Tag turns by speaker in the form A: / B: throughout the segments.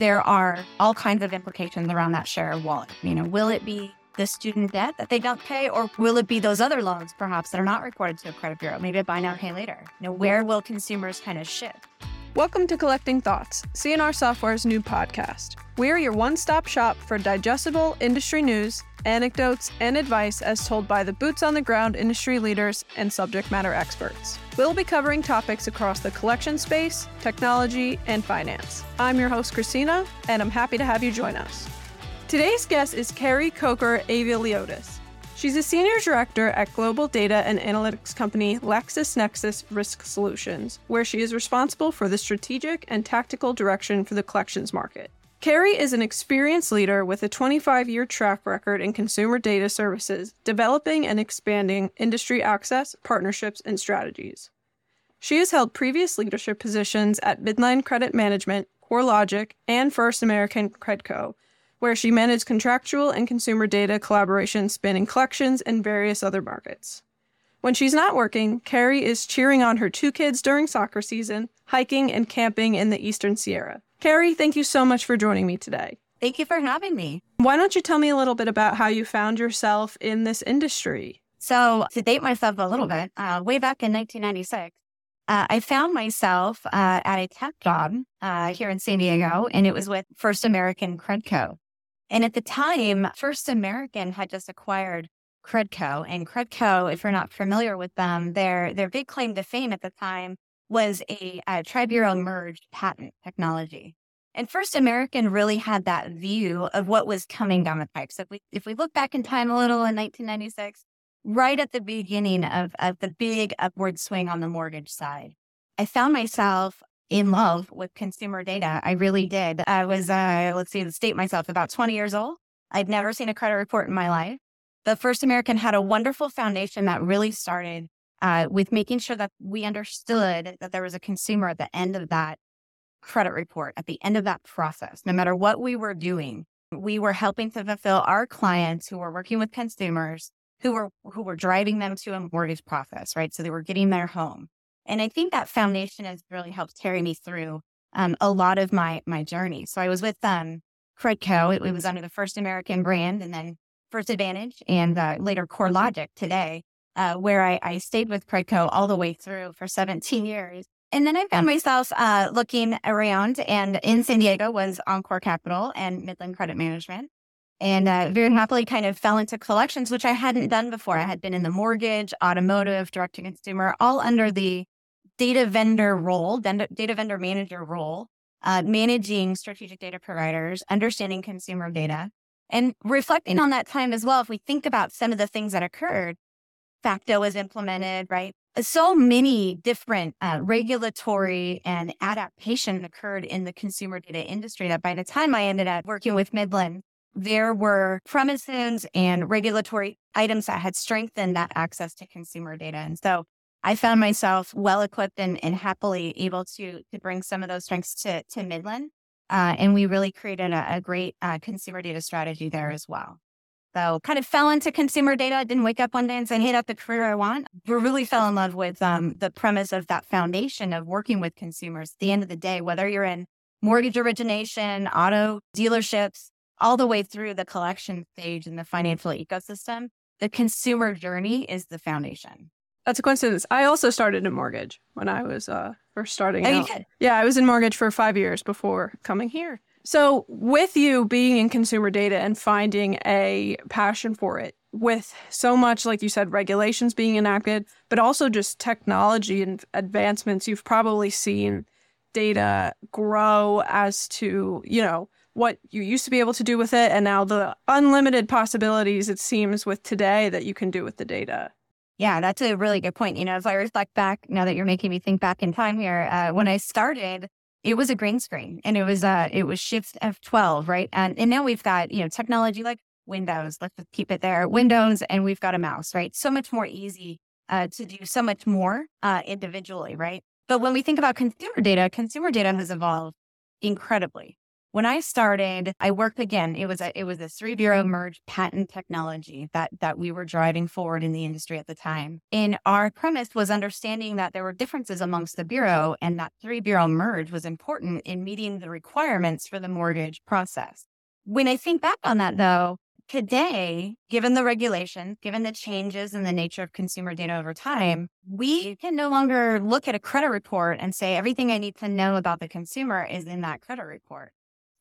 A: there are all kinds of implications around that share of wallet. You know, will it be the student debt that they don't pay, or will it be those other loans perhaps that are not recorded to a credit bureau? Maybe a buy now, pay later. You know, where will consumers kind of shift?
B: Welcome to Collecting Thoughts, C&R Software's new podcast. We're your one stop shop for digestible industry news, anecdotes, and advice as told by the boots on the ground industry leaders and subject matter experts. We'll be covering topics across the collection space, technology, and finance. I'm your host, Christina, and I'm happy to have you join us. Today's guest is Carrie Coker Aivaliotis. She's a senior director at global data and analytics company LexisNexis Risk Solutions, where she is responsible for the strategic and tactical direction for the collections market. Carrie is an experienced leader with a 25 year track record in consumer data services, developing and expanding industry access, partnerships, and strategies. She has held previous leadership positions at Midland Credit Management, CoreLogic, and First American Credco, where she managed contractual and consumer data collaboration spanning collections and various other markets. When she's not working, Carrie is cheering on her two kids during soccer season, hiking and camping in the Eastern Sierra. Carrie, thank you so much for joining me today.
A: Thank you for having me.
B: Why don't you tell me a little bit about how you found yourself in this industry?
A: So, to date myself a little bit, uh, way back in 1996, uh, I found myself uh, at a tech job uh, here in San Diego, and it was with First American Credco. And at the time, First American had just acquired Credco. And Credco, if you're not familiar with them, their their big claim to fame at the time was a, a tri-bureau merged patent technology. And First American really had that view of what was coming down the pipe. So if we if we look back in time a little in 1996, right at the beginning of, of the big upward swing on the mortgage side, I found myself in love with consumer data. I really did. I was, uh, let's see, state myself, about 20 years old. I'd never seen a credit report in my life. The First American had a wonderful foundation that really started uh, with making sure that we understood that there was a consumer at the end of that credit report, at the end of that process, no matter what we were doing. We were helping to fulfill our clients who were working with consumers who were who were driving them to a mortgage process, right? So they were getting their home. And I think that foundation has really helped carry me through um, a lot of my my journey. So I was with um, Credco. It, it, was under the First American brand, and then First Advantage, and uh, later CoreLogic today, uh, where I, I, stayed with Credco all the way through for 17 years. And then I found myself uh, looking around, and in San Diego was Encore Capital and Midland Credit Management and uh, very happily kind of fell into collections, which I hadn't done before. I had been in the mortgage, automotive, direct to consumer, all under the data vendor role, data vendor manager role, uh, managing strategic data providers, understanding consumer data, and reflecting on that time as well. If we think about some of the things that occurred, FACTA was implemented, right? So many different uh, regulatory and adaptation occurred in the consumer data industry that by the time I ended up working with Midland, there were premises and regulatory items that had strengthened that access to consumer data. And so I found myself well equipped and, and happily able to to bring some of those strengths to to Midland, uh, and we really created a, a great uh, consumer data strategy there as well. So kind of fell into consumer data. Didn't wake up one day and say, "Hey, that's the career I want." We really fell in love with um, the premise of that foundation of working with consumers. At the end of the day, whether you're in mortgage origination, auto dealerships, all the way through the collection stage in the financial ecosystem, the consumer journey is the foundation.
B: That's a coincidence. I also started in mortgage when I was uh, first starting
A: oh,
B: out. Yeah, I was in mortgage for five years before coming here. So, with you being in consumer data and finding a passion for it, with so much, like you said, regulations being enacted, but also just technology and advancements, you've probably seen data grow as to, you know, what you used to be able to do with it and now the unlimited possibilities it seems with today that you can do with the data.
A: Yeah, that's a really good point. You know, as I reflect back, now that you're making me think back in time here, uh, when I started, it was a green screen and it was uh it was Shift F12, right? And and now we've got you know technology like Windows. Let's keep it there, Windows, and we've got a mouse, right? So much more easy uh, to do so much more uh, individually, right? But when we think about consumer data, consumer data has evolved incredibly. When I started, I worked again. It was a it was a three bureau merge patent technology that that we were driving forward in the industry at the time. And our premise was understanding that there were differences amongst the bureau, and that three bureau merge was important in meeting the requirements for the mortgage process. When I think back on that, though, today, given the regulations, given the changes in the nature of consumer data over time, we can no longer look at a credit report and say everything I need to know about the consumer is in that credit report.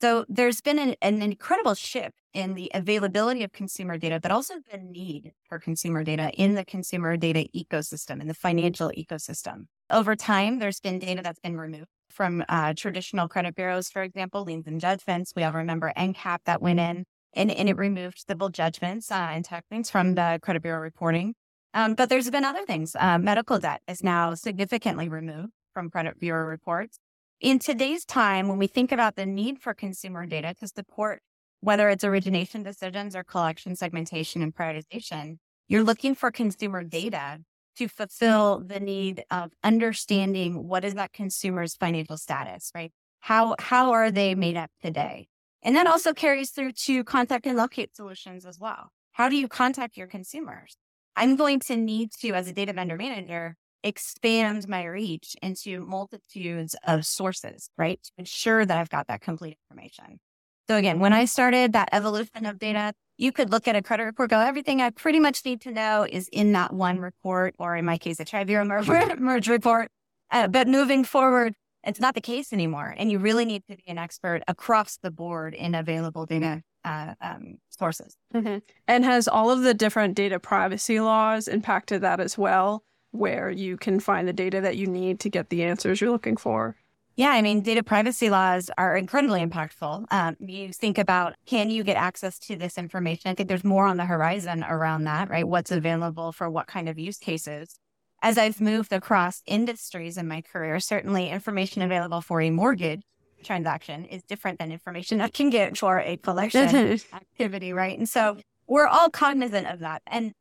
A: So there's been an, an, incredible shift in the availability of consumer data, but also the need for consumer data in the consumer data ecosystem, in the financial ecosystem. Over time, there's been data that's been removed from uh, traditional credit bureaus, for example, liens and judgments. We all remember NCAP that went in and, and it removed civil judgments uh, and techniques from the credit bureau reporting. Um, but there's been other things. Uh, medical debt is now significantly removed from credit bureau reports in today's time, when we think about the need for consumer data to support whether it's origination decisions or collection segmentation and prioritization, you're looking for consumer data to fulfill the need of understanding what is that consumer's financial status, right? How how are they made up today? And that also carries through to contact and locate solutions as well. How do you contact your consumers? I'm going to need to, as a data vendor manager, expand my reach into multitudes of sources, right? To ensure that I've got that complete information. So again, when I started that evolution of data, you could look at a credit report, go, everything I pretty much need to know is in that one report, or in my case, a Tri-Bureau merge, merge report. Uh, but moving forward, it's not the case anymore. And you really need to be an expert across the board in available data uh, um, sources.
B: Mm-hmm. And has all of the different data privacy laws impacted that as well? Where you can find the data that you need to get the answers you're looking for.
A: Yeah, I mean, data privacy laws are incredibly impactful. Um, you think about can you get access to this information? I think there's more on the horizon around that, right? What's available for what kind of use cases? As I've moved across industries in my career, certainly information available for a mortgage transaction is different than information I can get for a collection activity, right? And so we're all cognizant of that. And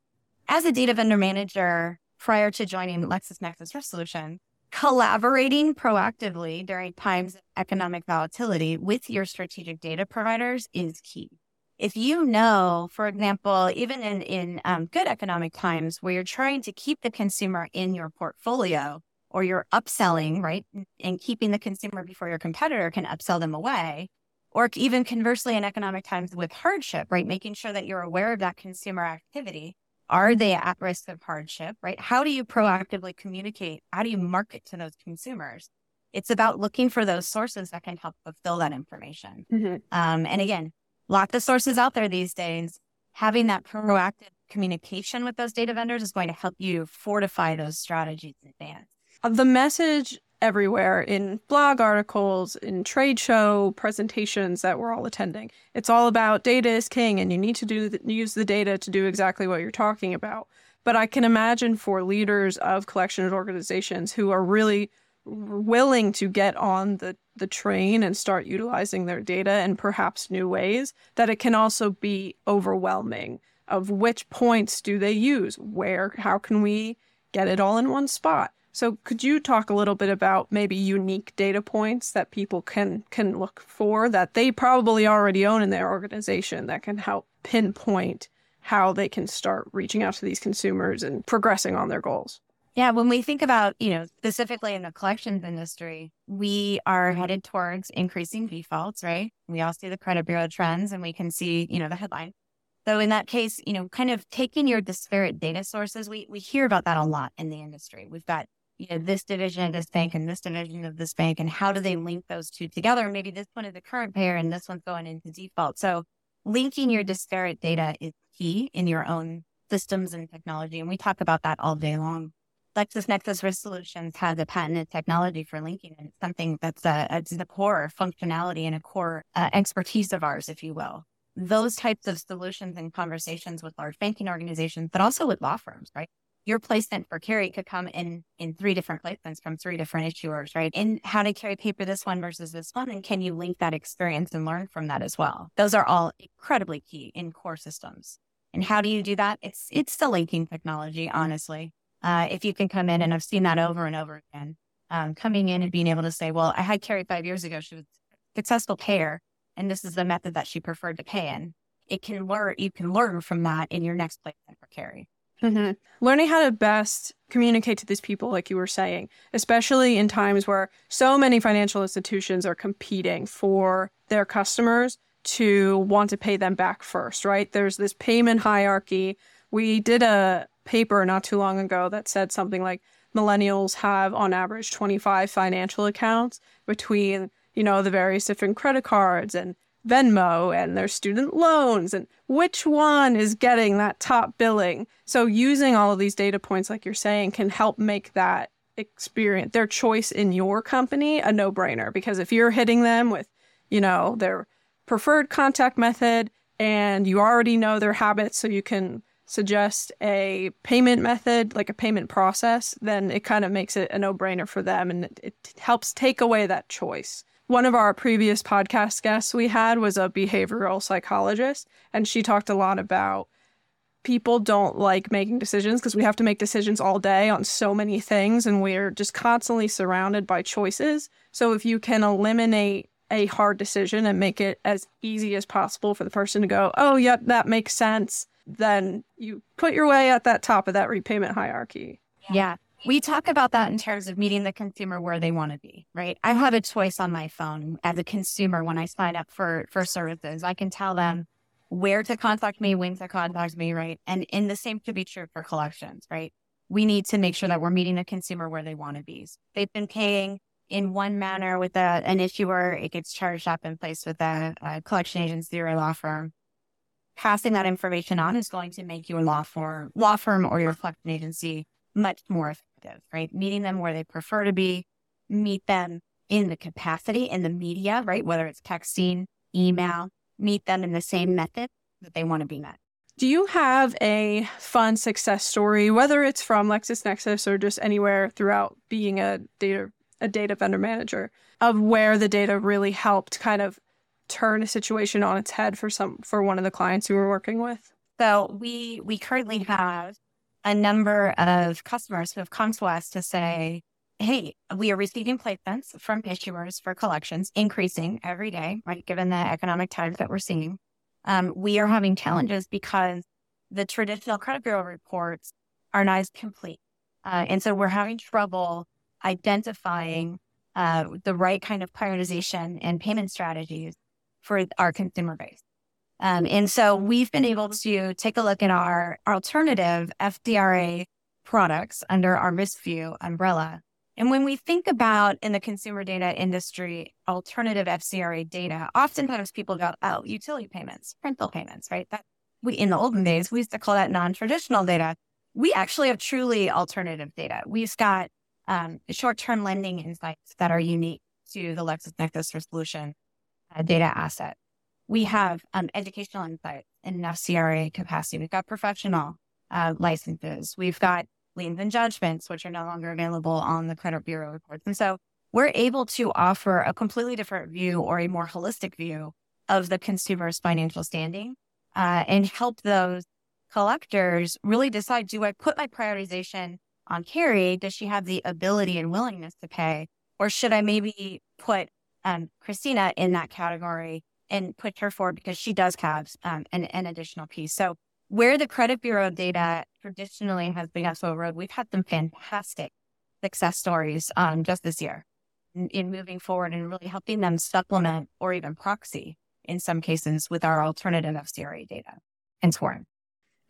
A: as a data vendor manager, prior to joining LexisNexis Risk Solutions, collaborating proactively during times of economic volatility with your strategic data providers is key. If you know, for example, even in, in um, good economic times where you're trying to keep the consumer in your portfolio or you're upselling, right, and keeping the consumer before your competitor can upsell them away, or even conversely in economic times with hardship, right, making sure that you're aware of that consumer activity are they at risk of hardship, right? How do you proactively communicate? How do you market to those consumers? It's about looking for those sources that can help fulfill that information. Mm-hmm. Um, and again, lots of sources out there these days. Having that proactive communication with those data vendors is going to help you fortify those strategies in advance.
B: The message everywhere in blog articles, in trade show presentations that we're all attending. It's all about data is king and you need to do the, use the data to do exactly what you're talking about. But I can imagine for leaders of collections organizations who are really willing to get on the, the train and start utilizing their data in perhaps new ways, that it can also be overwhelming of which points do they use? Where, how can we get it all in one spot? So could you talk a little bit about maybe unique data points that people can can look for that they probably already own in their organization that can help pinpoint how they can start reaching out to these consumers and progressing on their goals?
A: Yeah, when we think about, you know, specifically in the collections industry, we are headed towards increasing defaults, right? We all see the credit bureau trends and we can see, you know, the headline. So in that case, you know, kind of taking your disparate data sources, we we hear about that a lot in the industry. We've got you know, this division of this bank and this division of this bank, and how do they link those two together? Maybe this one is a current payer and this one's going into default. So linking your disparate data is key in your own systems and technology. And we talk about that all day long. LexisNexis Risk Solutions has a patented technology for linking, and it's something that's a, it's the core functionality and a core uh, expertise of ours, if you will. Those types of solutions and conversations with large banking organizations, but also with law firms, right? Your placement for Carrie could come in in three different placements from three different issuers, right? And how to carry paper this one versus this one, and can you link that experience and learn from that as well? Those are all incredibly key in core systems. And how do you do that? It's it's the linking technology, honestly. Uh, if you can come in, and I've seen that over and over again, um, coming in and being able to say, "Well, I had Carrie five years ago. She was successful payer. and this is the method that she preferred to pay in. It can learn, you can learn from that in your next placement for Carrie.
B: Mm-hmm. Learning how to best communicate to these people, like you were saying, especially in times where so many financial institutions are competing for their customers to want to pay them back first, right? There's this payment hierarchy. We did a paper not too long ago that said something like millennials have on average 25 financial accounts between, you know, the various different credit cards and Venmo and their student loans and which one is getting that top billing. So using all of these data points like you're saying can help make that experience their choice in your company a no-brainer because if you're hitting them with, you know, their preferred contact method and you already know their habits so you can suggest a payment method like a payment process then it kind of makes it a no-brainer for them and it, it helps take away that choice one of our previous podcast guests we had was a behavioral psychologist, and she talked a lot about people don't like making decisions because we have to make decisions all day on so many things, and we're just constantly surrounded by choices. So, if you can eliminate a hard decision and make it as easy as possible for the person to go, oh, yep, that makes sense, then you put your way at that top of that repayment hierarchy.
A: Yeah we talk about that in terms of meeting the consumer where they want to be, right? I have a choice on my phone as a consumer when I sign up for for services. I can tell them where to contact me, when to contact me, right? And and the same could be true for collections, right? We need to make sure that we're meeting the consumer where they want to be. They've been paying in one manner with a, an issuer, it gets charged up in place with a, a collection agency or a law firm. Passing that information on is going to make your law firm, law firm or your collection agency much more effective, right? Meeting them where they prefer to be, meet them in the capacity in the media, right? Whether it's texting, email, meet them in the same method that they want to be met.
B: Do you have a fun success story, whether it's from LexisNexis or just anywhere throughout being a data a data vendor manager, of where the data really helped kind of turn a situation on its head for some for one of the clients you were working with?
A: So we we currently have a number of customers who have come to us to say, hey, we are receiving placements from issuers for collections increasing every day, right? Given the economic times that we're seeing. Um, we are having challenges because the traditional credit bureau reports are not as complete. Uh, and so we're having trouble identifying uh, the right kind of prioritization and payment strategies for our consumer base. Um, and so we've been able to take a look at our, alternative FCRA products under our RiskView umbrella. And when we think about in the consumer data industry, alternative FCRA data, oftentimes people go, oh, utility payments, rental payments, right? That we, in the olden days, we used to call that non-traditional data. We actually have truly alternative data. We've got um, short-term lending insights that are unique to the LexisNexis Risk Solutions uh, data asset we have um, educational insights in an FCRA capacity. We've got professional uh, licenses. We've got liens and judgments, which are no longer available on the credit bureau reports. And so we're able to offer a completely different view or a more holistic view of the consumer's financial standing uh, and help those collectors really decide do I put my prioritization on Carrie? Does she have the ability and willingness to pay? Or should I maybe put um, Christina in that category and put her forward because she does have um, an, an additional piece. So where the credit bureau data traditionally has been us road, we've had some fantastic success stories um, just this year in, in, moving forward and really helping them supplement or even proxy in some cases with our alternative FCRA data and scoring.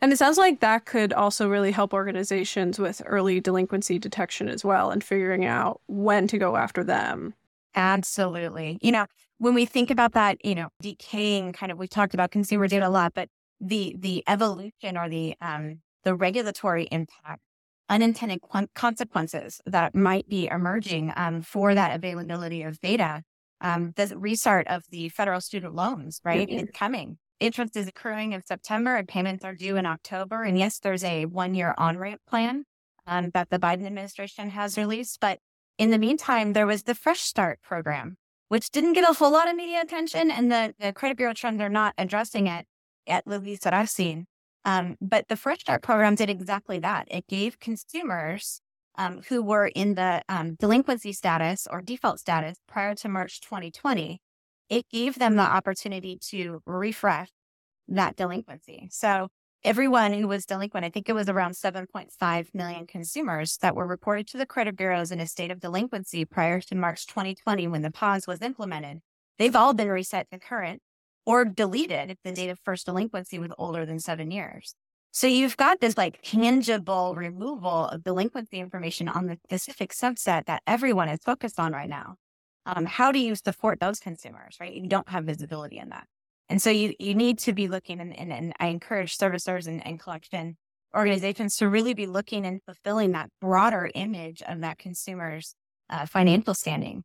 B: And it sounds like that could also really help organizations with early delinquency detection as well and figuring out when to go after them.
A: Absolutely. You know, when we think about that, you know, decaying kind of, we talked about consumer data a lot, but the, the evolution or the, um, the regulatory impact, unintended consequences that might be emerging, um, for that availability of data. Um, the restart of the federal student loans, right? Mm-hmm. It's coming. Interest is accruing in September and payments are due in October. And yes, there's a one year on ramp plan, um, that the Biden administration has released, but in the meantime, there was the Fresh Start program, which didn't get a whole lot of media attention, and the, the credit bureau trends are not addressing it, at least that I've seen. Um, but the Fresh Start program did exactly that. It gave consumers um, who were in the um, delinquency status or default status prior to March 2020 it gave them the opportunity to refresh that delinquency. So everyone who was delinquent, I think it was around 7.5 million consumers that were reported to the credit bureaus in a state of delinquency prior to March 2020 when the pause was implemented. They've all been reset to current or deleted if the date of first delinquency was older than seven years. So you've got this like tangible removal of delinquency information on the specific subset that everyone is focused on right now. Um, how do you support those consumers, right? You don't have visibility in that. And so you, you need to be looking, and, and, and I encourage servicers and, and collection organizations to really be looking and fulfilling that broader image of that consumer's uh, financial standing.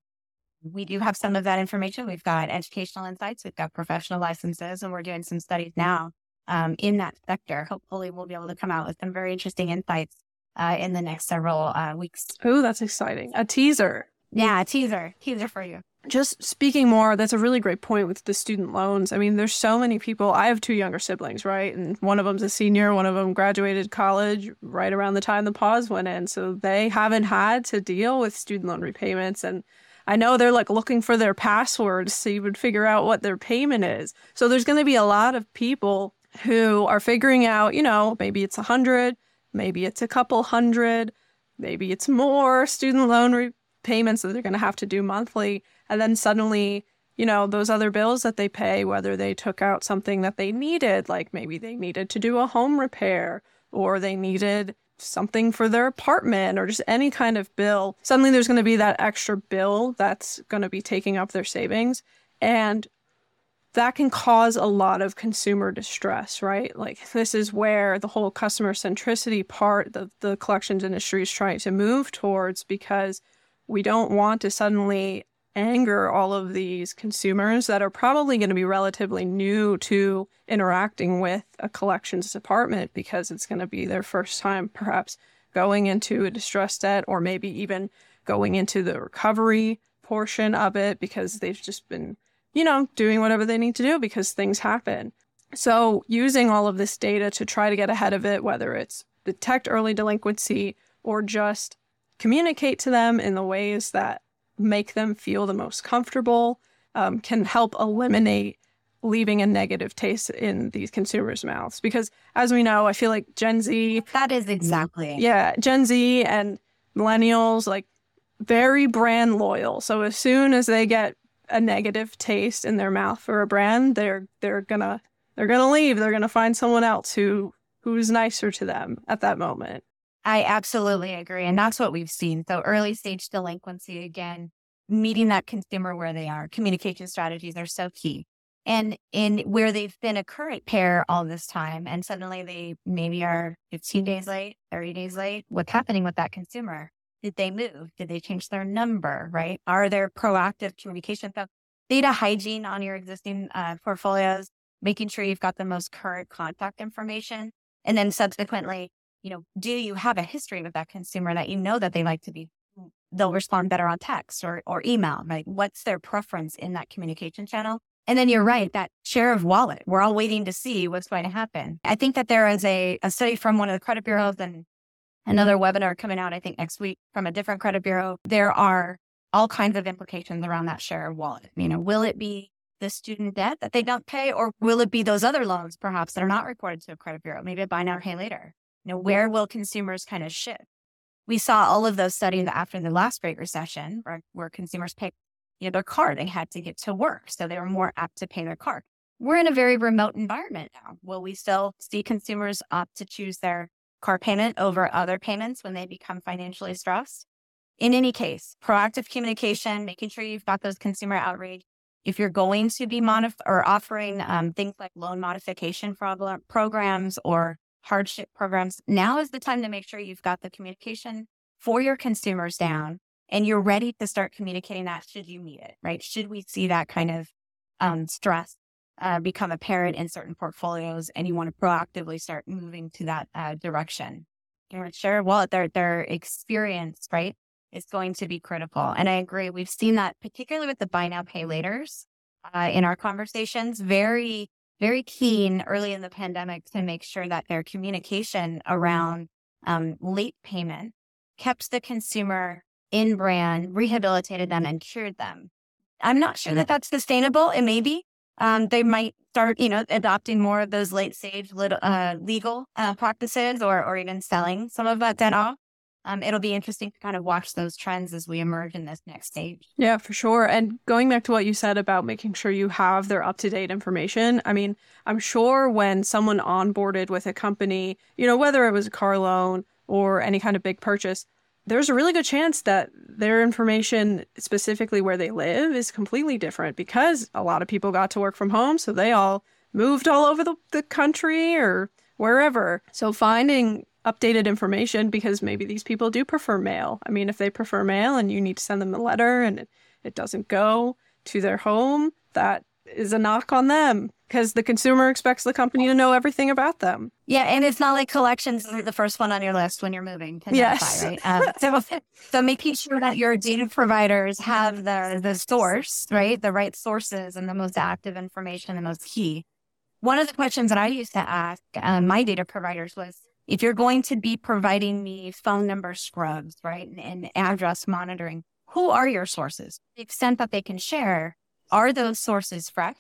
A: We do have some of that information. We've got educational insights, we've got professional licenses, and we're doing some studies now um, in that sector. Hopefully, we'll be able to come out with some very interesting insights uh, in the next several uh, weeks.
B: Oh, that's exciting. A teaser.
A: Yeah, a teaser. Teaser for you
B: just speaking more, that's a really great point with the student loans. I mean, there's so many people. I have two younger siblings, right? And one of them's a senior, one of them graduated college right around the time the pause went in. So they haven't had to deal with student loan repayments. And I know they're like looking for their passwords so you would figure out what their payment is. So there's going to be a lot of people who are figuring out, you know, maybe it's a hundred, maybe it's a couple hundred, maybe it's more student loan repayments that they're going to have to do monthly. And then suddenly, you know, those other bills that they pay, whether they took out something that they needed, like maybe they needed to do a home repair or they needed something for their apartment or just any kind of bill, suddenly there's going to be that extra bill that's going to be taking up their savings. And that can cause a lot of consumer distress, right? Like this is where the whole customer centricity part that the collections industry is trying to move towards because we don't want to suddenly anger all of these consumers that are probably going to be relatively new to interacting with a collections department because it's going to be their first time perhaps going into a distress debt or maybe even going into the recovery portion of it because they've just been, you know, doing whatever they need to do because things happen. So, using all of this data to try to get ahead of it, whether it's detect early delinquency or just communicate to them in the ways that make them feel the most comfortable, um, can help eliminate leaving a negative taste in these consumers' mouths. Because as we know, I feel like Gen Z.
A: That is exactly.
B: Yeah. Gen Z and millennials, like very brand loyal. So as soon as they get a negative taste in their mouth for a brand, they're they're gonna they're gonna leave. They're gonna find someone else who who's nicer to them at that moment.
A: I absolutely agree. And that's what we've seen. So early stage delinquency, again, meeting that consumer where they are. Communication strategies are so key. And in where they've been a current pair all this time and suddenly they maybe are 15 days late, 30 days late, what's happening with that consumer? Did they move? Did they change their number? Right? Are there proactive communication? Data hygiene on your existing uh, portfolios, making sure you've got the most current contact information. And then subsequently, you know, do you have a history with that consumer that you know that they like to be, mm, they'll respond better on text or, or email, right? What's their preference in that communication channel? And then you're right, that share of wallet, we're all waiting to see what's going to happen. I think that there is a, a study from one of the credit bureaus and another webinar coming out, I think next week from a different credit bureau. There are all kinds of implications around that share of wallet. You know, will it be the student debt that they don't pay, or will it be those other loans perhaps that are not reported to a credit bureau? Maybe a buy now, pay later. You know, where will consumers kind of shift? We saw all of those studies after the last Great Recession, where, where consumers paid you know, their card. They had to get to work, so they were more apt to pay their card. We're in a very remote environment now. Will we still see consumers opt to choose their car payment over other payments when they become financially stressed? In any case, proactive communication, making sure you've got those consumer outreach. If you're going to be modif- or offering um, things like loan modification programs or hardship programs, now is the time to make sure you've got the communication for your consumers down and you're ready to start communicating that should you need it, right? Should we see that kind of um, stress uh, become apparent in certain portfolios and you want to proactively start moving to that uh, direction? You share wallet, their, their experience, right, is going to be critical. And I agree. We've seen that particularly with the buy now, pay laters uh, in our conversations, very very keen early in the pandemic to make sure that their communication around um, late payment kept the consumer in brand, rehabilitated them, and cured them. I'm not sure that that's sustainable. It may be. Um, they might start, you know, adopting more of those late stage uh, legal uh, practices or, or even selling some of that debt off. Um, it'll be interesting to kind of watch those trends as we emerge in this next stage.
B: Yeah, for sure. And going back to what you said about making sure you have their up to date information, I mean, I'm sure when someone onboarded with a company, you know, whether it was a car loan or any kind of big purchase, there's a really good chance that their information, specifically where they live, is completely different because a lot of people got to work from home. So they all moved all over the, the country or wherever. So finding updated information because maybe these people do prefer mail. I mean, if they prefer mail and you need to send them a letter and it, it doesn't go to their home, that is a knock on them because the consumer expects the company to know everything about them.
A: Yeah, and it's not like collections is the first one on your list when you're moving to
B: yes.
A: right? Um, so, so making sure that your data providers have the the source, right, the right sources and the most active information, the most key. One of the questions that I used to ask um, my data providers was, if you're going to be providing me phone number scrubs, right, and, and address monitoring, who are your sources? The extent that they can share, are those sources fresh?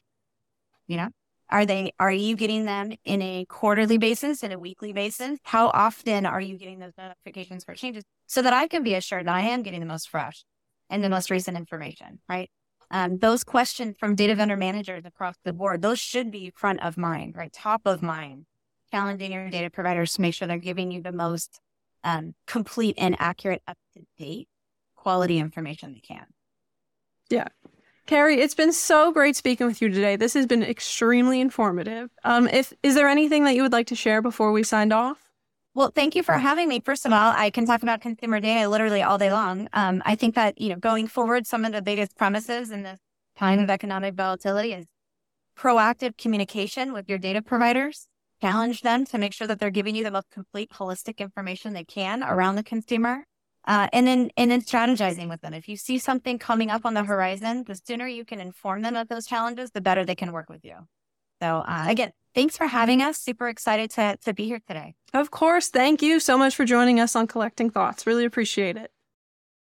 A: You know, are they, are you getting them in a quarterly basis, in a weekly basis? How often are you getting those notifications for changes so that I can be assured that I am getting the most fresh and the most recent information, right? Um, those questions from data vendor managers across the board, those should be front of mind, right? Top of mind challenging your data providers to make sure they're giving you the most um, complete and accurate, up to date quality information they can.
B: Yeah. Carrie, it's been so great speaking with you today. This has been extremely informative. Um, if is there anything that you would like to share before we signed off?
A: Well, thank you for having me. First of all, I can talk about consumer data literally all day long. Um, I think that you know, going forward, some of the biggest premises in this time of economic volatility is proactive communication with your data providers challenge them to make sure that they're giving you the most complete holistic information they can around the consumer. Uh, and then and then strategizing with them. If you see something coming up on the horizon, the sooner you can inform them of those challenges, the better they can work with you. So uh, again, thanks for having us. Super excited to to be here today.
B: Of course, thank you so much for joining us on Collecting Thoughts. Really appreciate it.